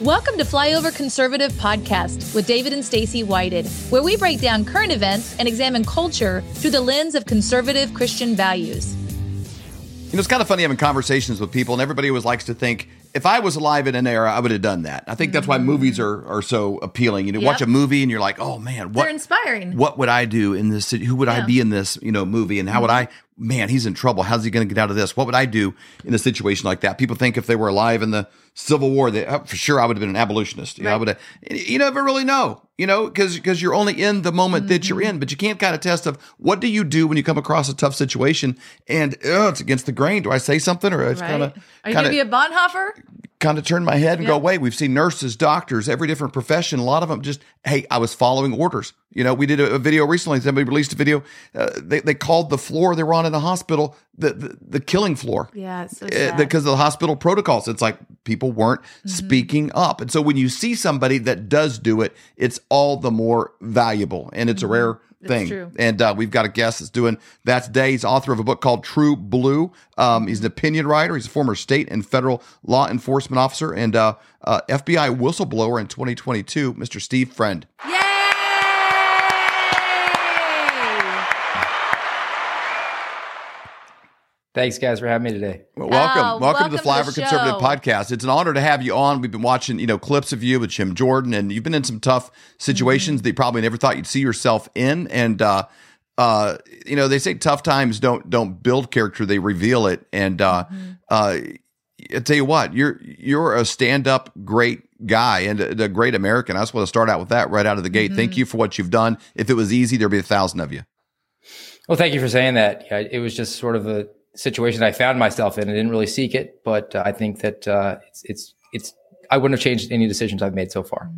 Welcome to Flyover Conservative Podcast with David and Stacy Whited, where we break down current events and examine culture through the lens of conservative Christian values. You know, it's kind of funny having conversations with people, and everybody always likes to think, if I was alive in an era, I would have done that. I think that's why movies are are so appealing. You know, watch a movie and you're like, oh man, what They're inspiring. What would I do in this? Who would I Yeah. Mm-hmm. be in this? You know, movie, and how would I? Man, he's in trouble. How's he going to get out of this? What would I do in a situation like that? People think if they were alive in the Civil War, that uh, for sure I would have been an abolitionist. You know, I would have. You never really know. You know, because because you're only in the moment that Mm-hmm. you're in, but you can't kind of test of what do you do when you come across a tough situation and uh, it's against the grain. Do I say something or it's Right? kind of Are you kind going to of be a Bonhoeffer? Kind of turn my head and go, Yeah. wait, we've seen nurses, doctors, every different profession. A lot of them just, hey, I was following orders. You know, we did a, a video recently. Somebody released a video. Uh, they, they called the floor they were on in the hospital the, the, the killing floor. Yeah, so Uh, because of the hospital protocols. It's like people weren't Mm-hmm. speaking up. And so when you see somebody that does do it, it's all the more valuable and it's a rare thing. True. And uh, we've got a guest that's doing that today. He's author of a book called True Blue. Um, he's an opinion writer. He's a former state and federal law enforcement officer and uh, uh, FBI whistleblower in 2022, Mr. Steve Friend. Yay! Thanks, guys, for having me today. Well, welcome, Oh, welcome, to the welcome to Flyover the Conservative. Podcast. It's an honor to have you on. We've been watching, you know, clips of you with Jim Jordan, and you've been in some tough situations Mm-hmm. that you probably never thought you'd see yourself in. And uh, uh, you know, they say tough times don't don't build character; they reveal it. And uh, Mm-hmm. uh, I tell you what, you're you're a stand up great guy and a, a great American. I just want to start out with that right out of the gate. Mm-hmm. Thank you for what you've done. If it was easy, there'd be a thousand of you. Well, thank you for saying that. Yeah, it was just sort of a situation I found myself in. I didn't really seek it, but uh, I think that uh, it's, it's it's I wouldn't have changed any decisions I've made so far.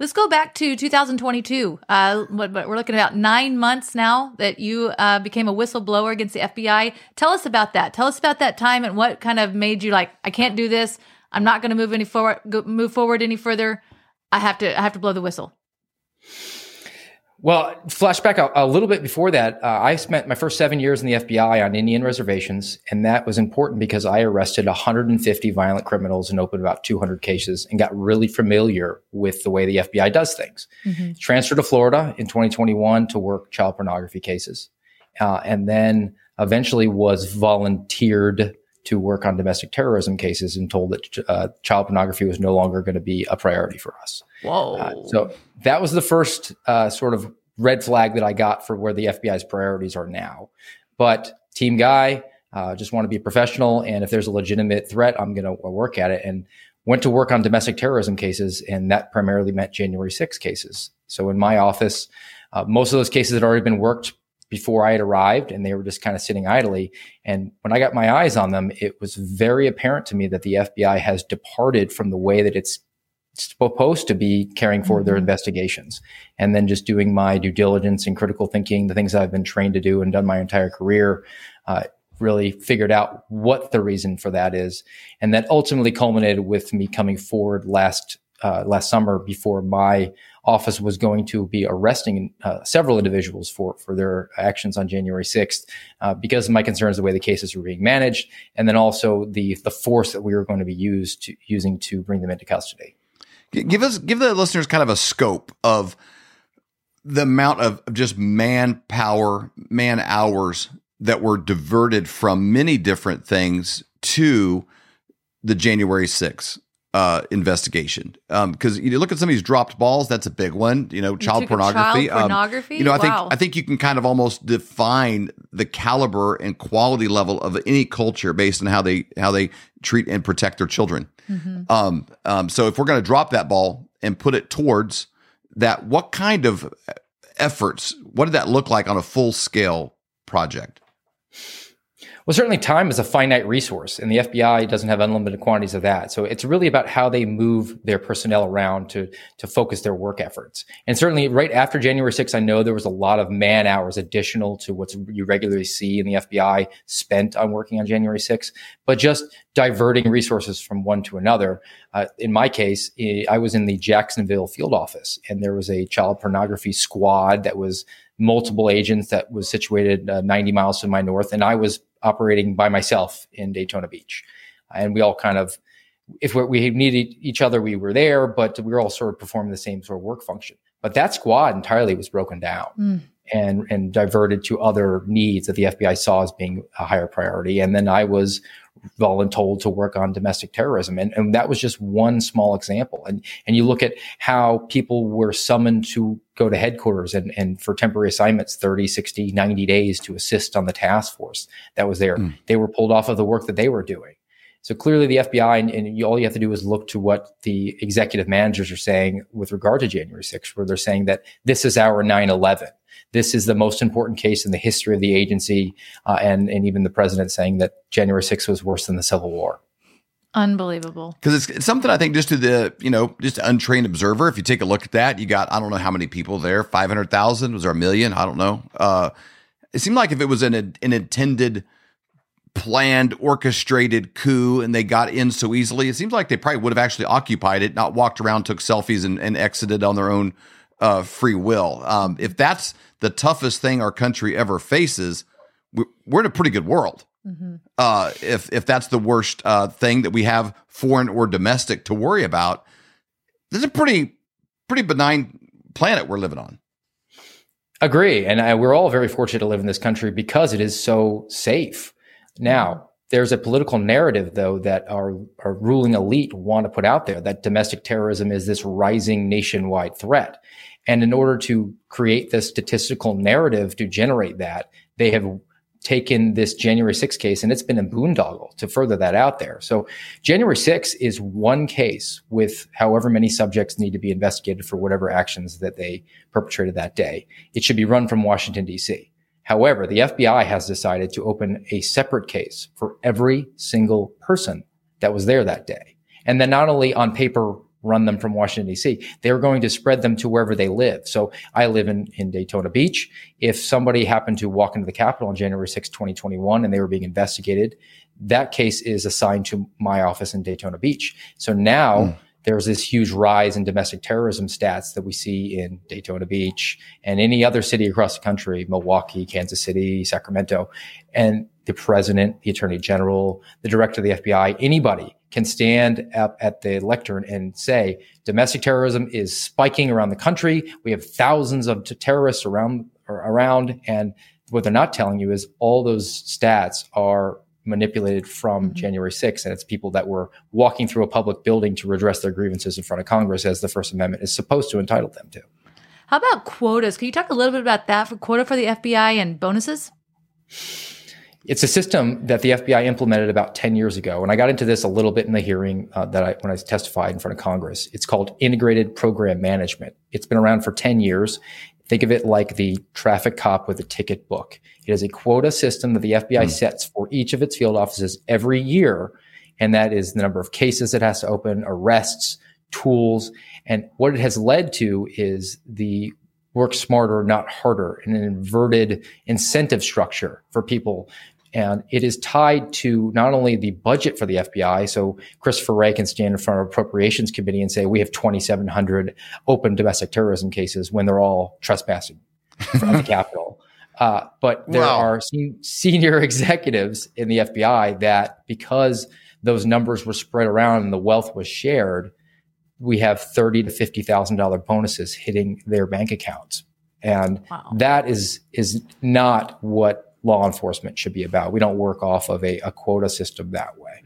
Let's go back to 2022. Uh, what, what- we're looking at about nine months now that you uh, became a whistleblower against the FBI. Tell us about that. Tell us about that time and what kind of made you like, I can't do this. I'm not going to move any forward, move forward any further. I have to, I have to blow the whistle. Well, flashback a, a little bit before that, uh, I spent my first seven years in the FBI on Indian reservations, and that was important because I arrested 150 violent criminals and opened about 200 cases and got really familiar with the way the FBI does things. Transferred to Florida in 2021 to work child pornography cases, uh, and then eventually was volunteered to work on domestic terrorism cases and told that uh, child pornography was no longer going to be a priority for us. Whoa. Uh, so that was the first uh, sort of red flag that I got for where the FBI's priorities are now. But team guy, uh, just want to be a professional, and if there's a legitimate threat, I'm going to work at it. And went to work on domestic terrorism cases, and that primarily meant January 6 cases. So in my office, uh, most of those cases had already been worked before I had arrived, and they were just kind of sitting idly. And when I got my eyes on them, it was very apparent to me that the FBI has departed from the way that it's supposed to be carrying forward their investigations and then just doing my due diligence and critical thinking, the things I've been trained to do and done my entire career, uh, really figured out what the reason for that is. And that ultimately culminated with me coming forward last, uh, last summer before my office was going to be arresting uh, several individuals for, for their actions on January 6th, uh, because of my concerns the way the cases were being managed, and then also the, the force that we were going to be used to, using to bring them into custody. Give us, give the listeners kind of a scope of the amount of of just manpower, man hours that were diverted from many different things to the January 6th uh, investigation. Because you look at some of these dropped balls, that's a big one. You know, child a pornography. child Um, pornography? you know, I think I think you can kind of almost define the caliber and quality level of any culture based on how they how they treat and protect their children. Um, um, so if we're going to drop that ball and put it towards that, what kind of efforts? What did that look like on a full scale project? Well, certainly time is a finite resource, and the FBI doesn't have unlimited quantities of that. So it's really about how they move their personnel around to to focus their work efforts. And certainly, right after January 6th, I know there was a lot of man hours additional to what you regularly see in the FBI spent on working on January 6th, but just diverting resources from one to another. Uh, in my case, eh, I was in the Jacksonville field office, and there was a child pornography squad that was multiple agents that was situated uh, 90 miles to my north, and I was operating by myself in Daytona Beach. And we all kind of if we needed each other, we were there, but we were all sort of performing the same sort of work function. But that squad entirely was broken down mm. and and diverted to other needs that the FBI saw as being a higher priority. And then I was voluntold to work on domestic terrorism. And, and that was just one small example. And, and you look at how people were summoned to go to headquarters and, and for temporary assignments, 30, 60, 90 days to assist on the task force that was there. Mm. They were pulled off of the work that they were doing. So clearly, the FBI and, and you, all you have to do is look to what the executive managers are saying with regard to January 6th, where they're saying that this is our 9 11. This is the most important case in the history of the agency, uh, and, and even the president saying that January 6th was worse than the Civil War. Unbelievable. Because it's, it's, something I think just to the, you know, just untrained observer, if you take a look at that, you got, I don't know how many people there, 500,000, was there a million? I don't know. Uh, it seemed like if it was an, an intended planned, orchestrated coup and they got in so easily. It seems like they probably would have actually occupied it, not walked around, took selfies, and, and exited on their own uh, free will. Um, if that's the toughest thing our country ever faces, we're in a pretty good world. Mm-hmm. Uh, if if that's the worst uh, thing that we have, foreign or domestic, to worry about, this is a pretty pretty benign planet we're living on. Agree, and I, we're all very fortunate to live in this country because it is so safe. Now, there's a political narrative, though, that our, our ruling elite want to put out there that domestic terrorism is this rising nationwide threat. And in order to create this statistical narrative to generate that, they have taken this January 6th case and it's been a boondoggle to further that out there. So January 6th is one case with however many subjects need to be investigated for whatever actions that they perpetrated that day. It should be run from Washington, D.C. However, the FBI has decided to open a separate case for every single person that was there that day. And then not only on paper run them from Washington, D.C., they're going to spread them to wherever they live. So I live in, in Daytona Beach. If somebody happened to walk into the Capitol on January 6, 2021, and they were being investigated, that case is assigned to my office in Daytona Beach. So now mm there's this huge rise in domestic terrorism stats that we see in Daytona Beach and any other city across the country, Milwaukee, Kansas City, Sacramento. And the president, the attorney general, the director of the FBI, anybody can stand up at the lectern and say domestic terrorism is spiking around the country. We have thousands of terrorists around around and what they're not telling you is all those stats are manipulated from mm-hmm. January 6th. And it's people that were walking through a public building to redress their grievances in front of Congress, as the First Amendment is supposed to entitle them to. How about quotas? Can you talk a little bit about that for quota for the FBI and bonuses? It's a system that the FBI implemented about 10 years ago. And I got into this a little bit in the hearing uh, that I, when I testified in front of Congress. It's called integrated program management. It's been around for 10 years. Think of it like the traffic cop with a ticket book. It is a quota system that the FBI mm. sets for each of its field offices every year. And that is the number of cases it has to open, arrests, tools. And what it has led to is the work smarter, not harder, and an inverted incentive structure for people and it is tied to not only the budget for the FBI. So Christopher Wray can stand in front of appropriations committee and say, we have 2,700 open domestic terrorism cases when they're all trespassing at the Capitol. Uh, but there wow. are se- senior executives in the FBI that because those numbers were spread around and the wealth was shared, we have thirty to fifty thousand dollar bonuses hitting their bank accounts, and wow. that is is not what law enforcement should be about. We don't work off of a, a quota system that way.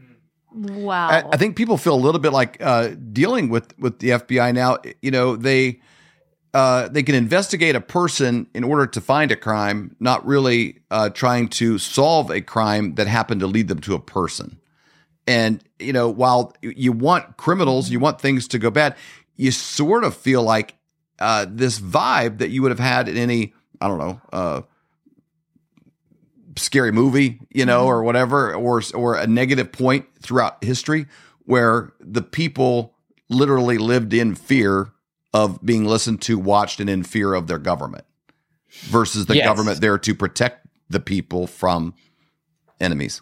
Wow. I, I, think people feel a little bit like uh, dealing with with the FBI now. You know, they uh, they can investigate a person in order to find a crime, not really uh, trying to solve a crime that happened to lead them to a person. And you know, while you want criminals, you want things to go bad, you sort of feel like uh, this vibe that you would have had in any, I don't know, uh, scary movie, you know, mm-hmm. or whatever, or or a negative point throughout history where the people literally lived in fear of being listened to, watched, and in fear of their government, versus the yes. government there to protect the people from enemies.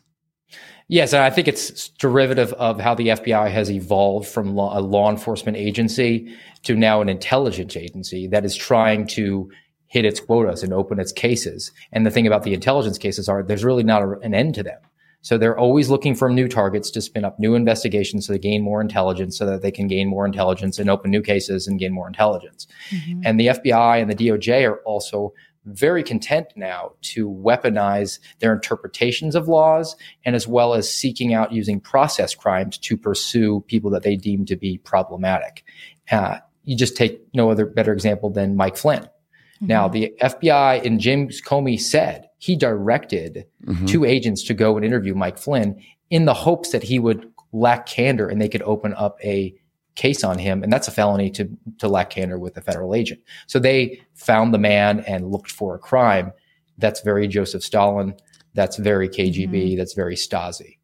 Yes, and I think it's derivative of how the FBI has evolved from law, a law enforcement agency to now an intelligence agency that is trying to hit its quotas and open its cases. And the thing about the intelligence cases are there's really not a, an end to them. So they're always looking for new targets to spin up new investigations so they gain more intelligence so that they can gain more intelligence and open new cases and gain more intelligence. Mm-hmm. And the FBI and the DOJ are also very content now to weaponize their interpretations of laws and as well as seeking out using process crimes to pursue people that they deem to be problematic. Uh, you just take no other better example than Mike Flynn. Mm-hmm. Now, the FBI and James Comey said he directed mm-hmm. two agents to go and interview Mike Flynn in the hopes that he would lack candor and they could open up a case on him. And that's a felony to, to lack candor with a federal agent. So they found the man and looked for a crime. That's very Joseph Stalin. That's very KGB. Mm-hmm. That's very Stasi.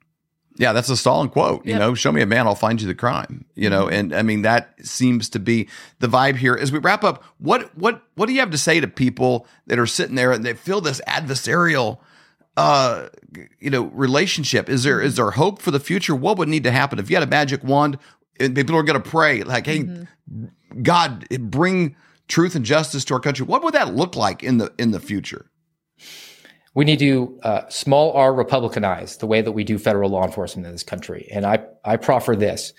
Yeah, that's a Stalin quote. You know, show me a man, I'll find you the crime. You know, mm-hmm. and I mean that seems to be the vibe here. As we wrap up, what what what do you have to say to people that are sitting there and they feel this adversarial uh you know relationship? Is there is there hope for the future? What would need to happen if you had a magic wand and people are going to pray like, "Hey, mm-hmm. God, bring truth and justice to our country." What would that look like in the in the future? We need to uh, small r republicanize the way that we do federal law enforcement in this country. And I, I proffer this.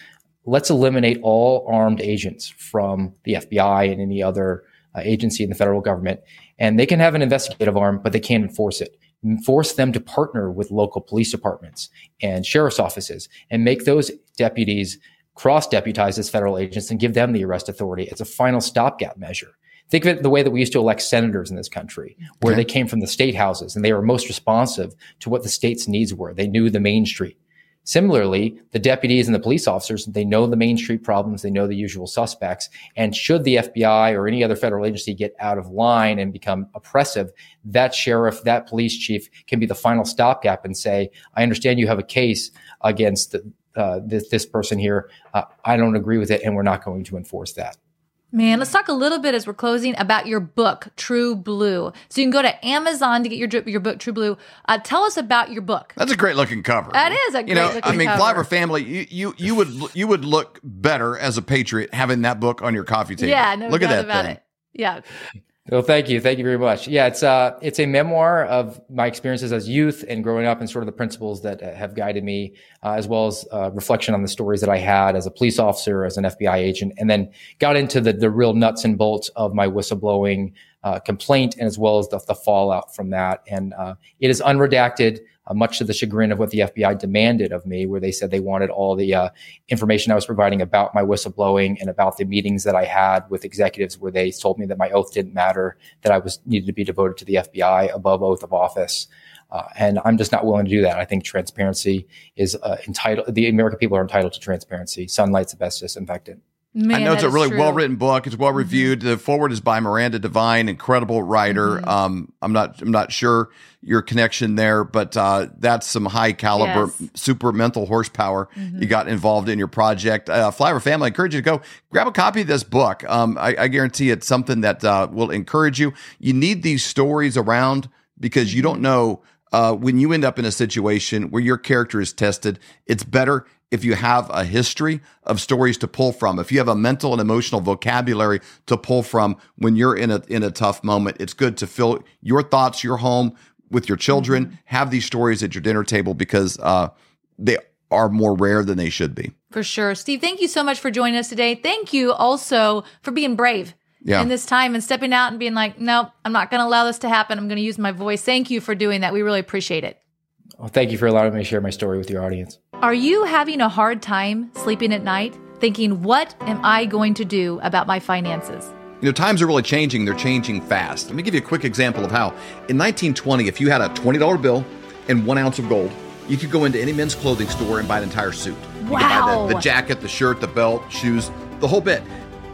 Let's eliminate all armed agents from the FBI and any other uh, agency in the federal government. And they can have an investigative arm, but they can't enforce it. Force them to partner with local police departments and sheriff's offices and make those deputies cross deputize as federal agents and give them the arrest authority as a final stopgap measure. Think of it the way that we used to elect senators in this country, where okay. they came from the state houses and they were most responsive to what the state's needs were. They knew the main street. Similarly, the deputies and the police officers, they know the main street problems, they know the usual suspects. And should the FBI or any other federal agency get out of line and become oppressive, that sheriff, that police chief can be the final stopgap and say, I understand you have a case against the, uh, this, this person here. Uh, I don't agree with it, and we're not going to enforce that. Man, let's talk a little bit as we're closing about your book, True Blue. So you can go to Amazon to get your your book, True Blue. Uh, tell us about your book. That's a great looking cover. That is a great looking cover. you know, looking I mean, cover. Family, you, you you would you would look better as a patriot having that book on your coffee table. Yeah, no look at that about thing. it. Yeah. Well, thank you. Thank you very much. Yeah, it's uh, it's a memoir of my experiences as youth and growing up and sort of the principles that uh, have guided me, uh, as well as uh, reflection on the stories that I had as a police officer, as an FBI agent, and then got into the, the real nuts and bolts of my whistleblowing uh, complaint and as well as the, the fallout from that. And uh, it is unredacted uh, much to the chagrin of what the FBI demanded of me, where they said they wanted all the uh, information I was providing about my whistleblowing and about the meetings that I had with executives, where they told me that my oath didn't matter, that I was needed to be devoted to the FBI above oath of office. Uh, and I'm just not willing to do that. I think transparency is uh, entitled. The American people are entitled to transparency. Sunlight's the best disinfectant. Man, I know it's a really well written book. It's well mm-hmm. reviewed. Mm-hmm. The foreword is by Miranda Devine, incredible writer. Mm-hmm. Um, I'm not I'm not sure your connection there, but uh, that's some high caliber, yes. super mental horsepower mm-hmm. you got involved in your project. Uh, Flyover Family, I encourage you to go grab a copy of this book. Um, I, I, guarantee it's something that uh, will encourage you. You need these stories around because you don't mm-hmm. know. Uh, when you end up in a situation where your character is tested, it's better if you have a history of stories to pull from, if you have a mental and emotional vocabulary to pull from when you're in a in a tough moment, it's good to fill your thoughts, your home with your children. Mm-hmm. Have these stories at your dinner table because uh, they are more rare than they should be. For sure, Steve. Thank you so much for joining us today. Thank you also for being brave. Yeah. in this time and stepping out and being like, nope, I'm not going to allow this to happen. I'm going to use my voice. Thank you for doing that. We really appreciate it. Well, thank you for allowing me to share my story with your audience. Are you having a hard time sleeping at night, thinking, what am I going to do about my finances? You know, times are really changing. They're changing fast. Let me give you a quick example of how. In 1920, if you had a $20 bill and one ounce of gold, you could go into any men's clothing store and buy an entire suit. You wow. could buy the, the jacket, the shirt, the belt, shoes, the whole bit.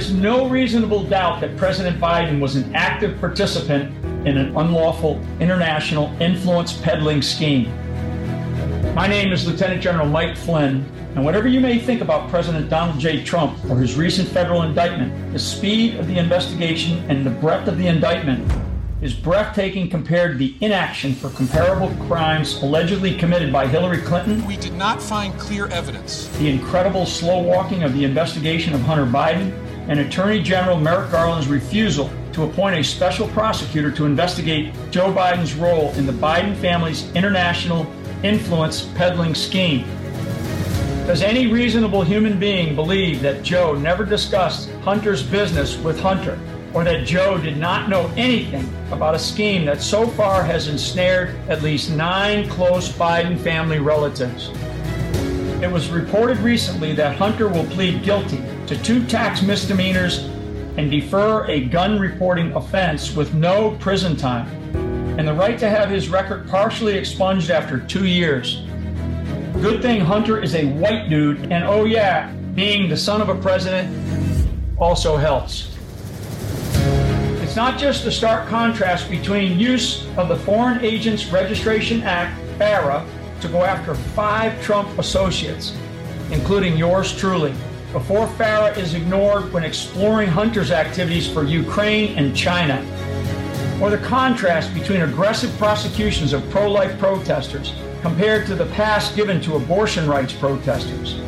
Is no reasonable doubt that President Biden was an active participant in an unlawful international influence peddling scheme. My name is Lieutenant General Mike Flynn, and whatever you may think about President Donald J. Trump or his recent federal indictment, the speed of the investigation and the breadth of the indictment is breathtaking compared to the inaction for comparable crimes allegedly committed by Hillary Clinton. We did not find clear evidence. The incredible slow walking of the investigation of Hunter Biden and Attorney General Merrick Garland's refusal to appoint a special prosecutor to investigate Joe Biden's role in the Biden family's international influence peddling scheme. Does any reasonable human being believe that Joe never discussed Hunter's business with Hunter, or that Joe did not know anything about a scheme that so far has ensnared at least nine close Biden family relatives? It was reported recently that Hunter will plead guilty to two tax misdemeanors and defer a gun reporting offense with no prison time, and the right to have his record partially expunged after two years. Good thing Hunter is a white dude, and oh yeah, being the son of a president also helps. It's not just the stark contrast between use of the Foreign Agents Registration Act, FARA, to go after five Trump associates, including yours truly, before FARA is ignored when exploring Hunter's activities for Ukraine and China, or the contrast between aggressive prosecutions of pro life protesters compared to the pass given to abortion rights protesters,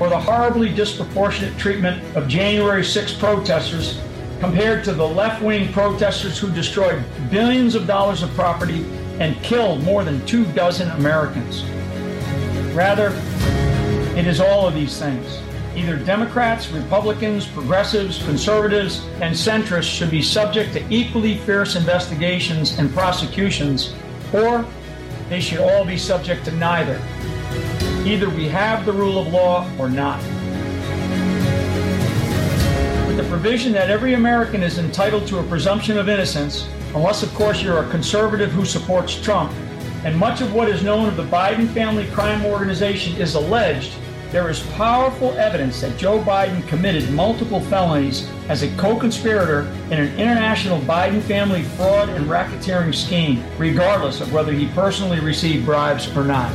or the horribly disproportionate treatment of January 6 protesters compared to the left wing protesters who destroyed billions of dollars of property and killed more than two dozen Americans. Rather, it is all of these things. Either Democrats, Republicans, progressives, conservatives, and centrists should be subject to equally fierce investigations and prosecutions, or they should all be subject to neither. Either we have the rule of law or not. With the provision that every American is entitled to a presumption of innocence, unless, of course, you're a conservative who supports Trump, and much of what is known of the Biden family crime organization is alleged, there is powerful evidence that Joe Biden committed multiple felonies as a co conspirator in an international Biden family fraud and racketeering scheme, regardless of whether he personally received bribes or not.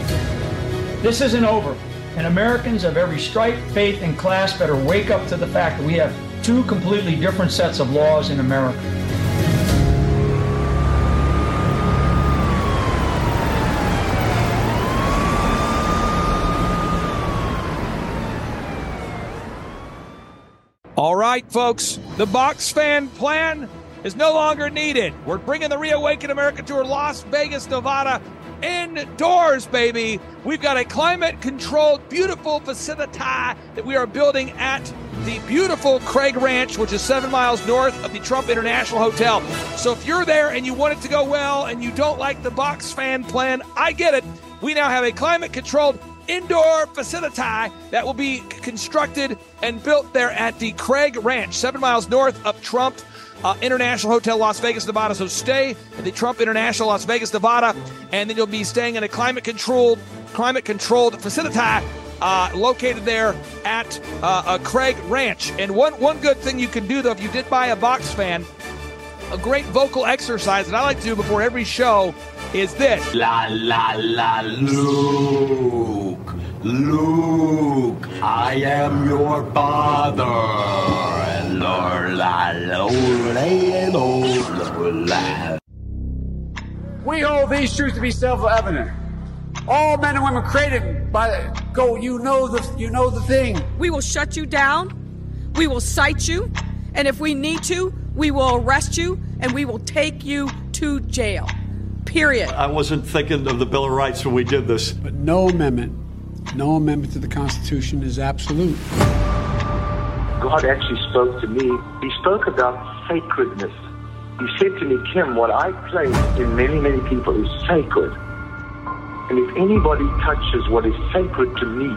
This isn't over, and Americans of every stripe, faith, and class better wake up to the fact that we have two completely different sets of laws in America. Right, folks, the box fan plan is no longer needed. We're bringing the Reawaken America Tour Las Vegas, Nevada indoors, baby. We've got a climate controlled, beautiful facility that we are building at the beautiful Craig Ranch, which is seven miles north of the Trump International Hotel. So if you're there and you want it to go well and you don't like the box fan plan, I get it. We now have a climate controlled indoor facility that will be constructed and built there at the Craig Ranch, seven miles north of Trump uh, International Hotel, Las Vegas, Nevada. So stay at the Trump International, Las Vegas, Nevada, and then you'll be staying in a climate controlled, climate controlled facility. Uh, located there at uh, Craig Ranch. And one one good thing you can do though, if you did buy a box fan, a great vocal exercise that I like to do before every show is this. La la la Luke, Luke, I am your father. La la la la. We hold these truths to be self-evident. All men and women created by go. You know the you know the thing. We will shut you down. We will cite you, and if we need to, we will arrest you and we will take you to jail. Period. I wasn't thinking of the Bill of Rights when we did this. But no amendment, no amendment to the Constitution is absolute. God actually spoke to me. He spoke about sacredness. He said to me, Kim, what I place in many, many people is sacred. And if anybody touches what is sacred to me,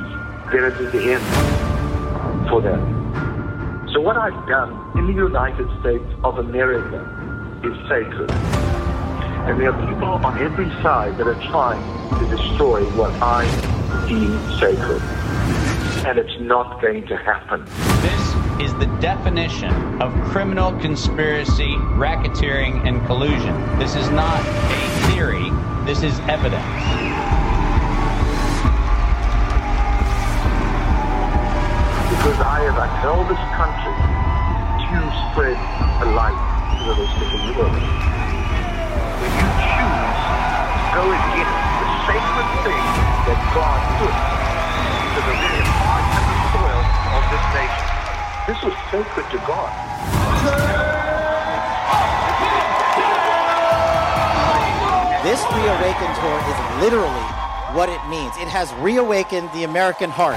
then it is the end for them. So what I've done in the United States of America is sacred. And there are people on every side that are trying to destroy what I deem sacred. And it's not going to happen. This is the definition of criminal conspiracy, racketeering, and collusion. This is not a theory, this is evidence. because I have upheld this country to spread a light to the rest of the world. When you choose to go the sacred thing that God put into the very heart and the soil of this nation, this was sacred to God. This Reawaken tour is literally what it means. It has reawakened the American heart.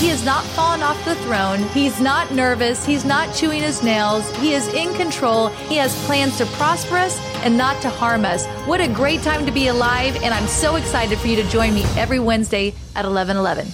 He has not fallen off the throne. He's not nervous. He's not chewing his nails. He is in control. He has plans to prosper us and not to harm us. What a great time to be alive, and I'm so excited for you to join me every Wednesday at 11:11.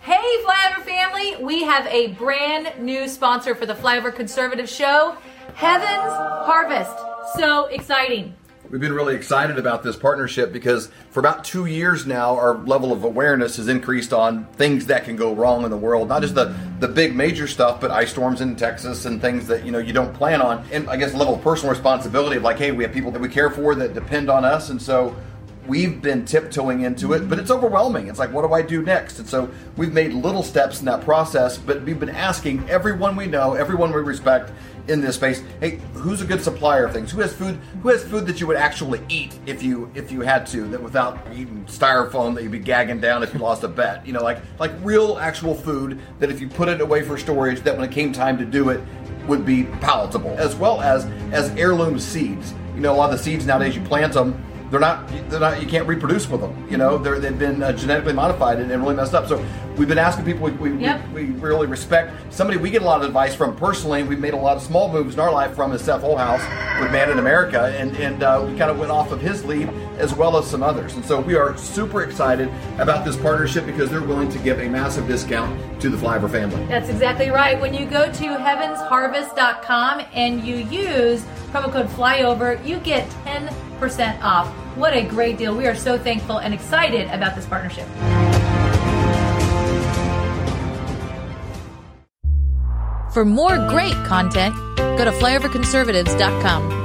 Hey, Flyover family! We have a brand new sponsor for the Flyover Conservative Show, Heaven's Harvest. So exciting! We've been really excited about this partnership because for about two years now, our level of awareness has increased on things that can go wrong in the world. Not just the, the big major stuff, but ice storms in Texas and things that you know you don't plan on. And I guess level of personal responsibility of like, hey, we have people that we care for that depend on us, and so we've been tiptoeing into it, but it's overwhelming. It's like, what do I do next? And so we've made little steps in that process, but we've been asking everyone we know, everyone we respect in this space, hey, who's a good supplier of things? Who has food? Who has food that you would actually eat if you if you had to, that without eating styrofoam that you'd be gagging down if you lost a bet? You know, like like real actual food that if you put it away for storage, that when it came time to do it, would be palatable, as well as as heirloom seeds. You know, a lot of the seeds nowadays you plant them they're not they're not you can't reproduce with them you know? They're, they've been uh, genetically modified and, and, really messed up. So we've been asking people we, we, yep. we, we, really respect somebody. We get a lot of advice from personally we've made a lot of small moves in our life from is seth Holehouse with man in america and and uh, we kind of went off of his lead as well as some others. And so we are super excited about this partnership because they're willing to give a massive discount to the flyover family. That's exactly right. When you go to heavensharvest.com and you use promo code flyover you get 10% off what a great deal. We are so thankful and excited about this partnership. For more great content, go to flyoverconservatives.com.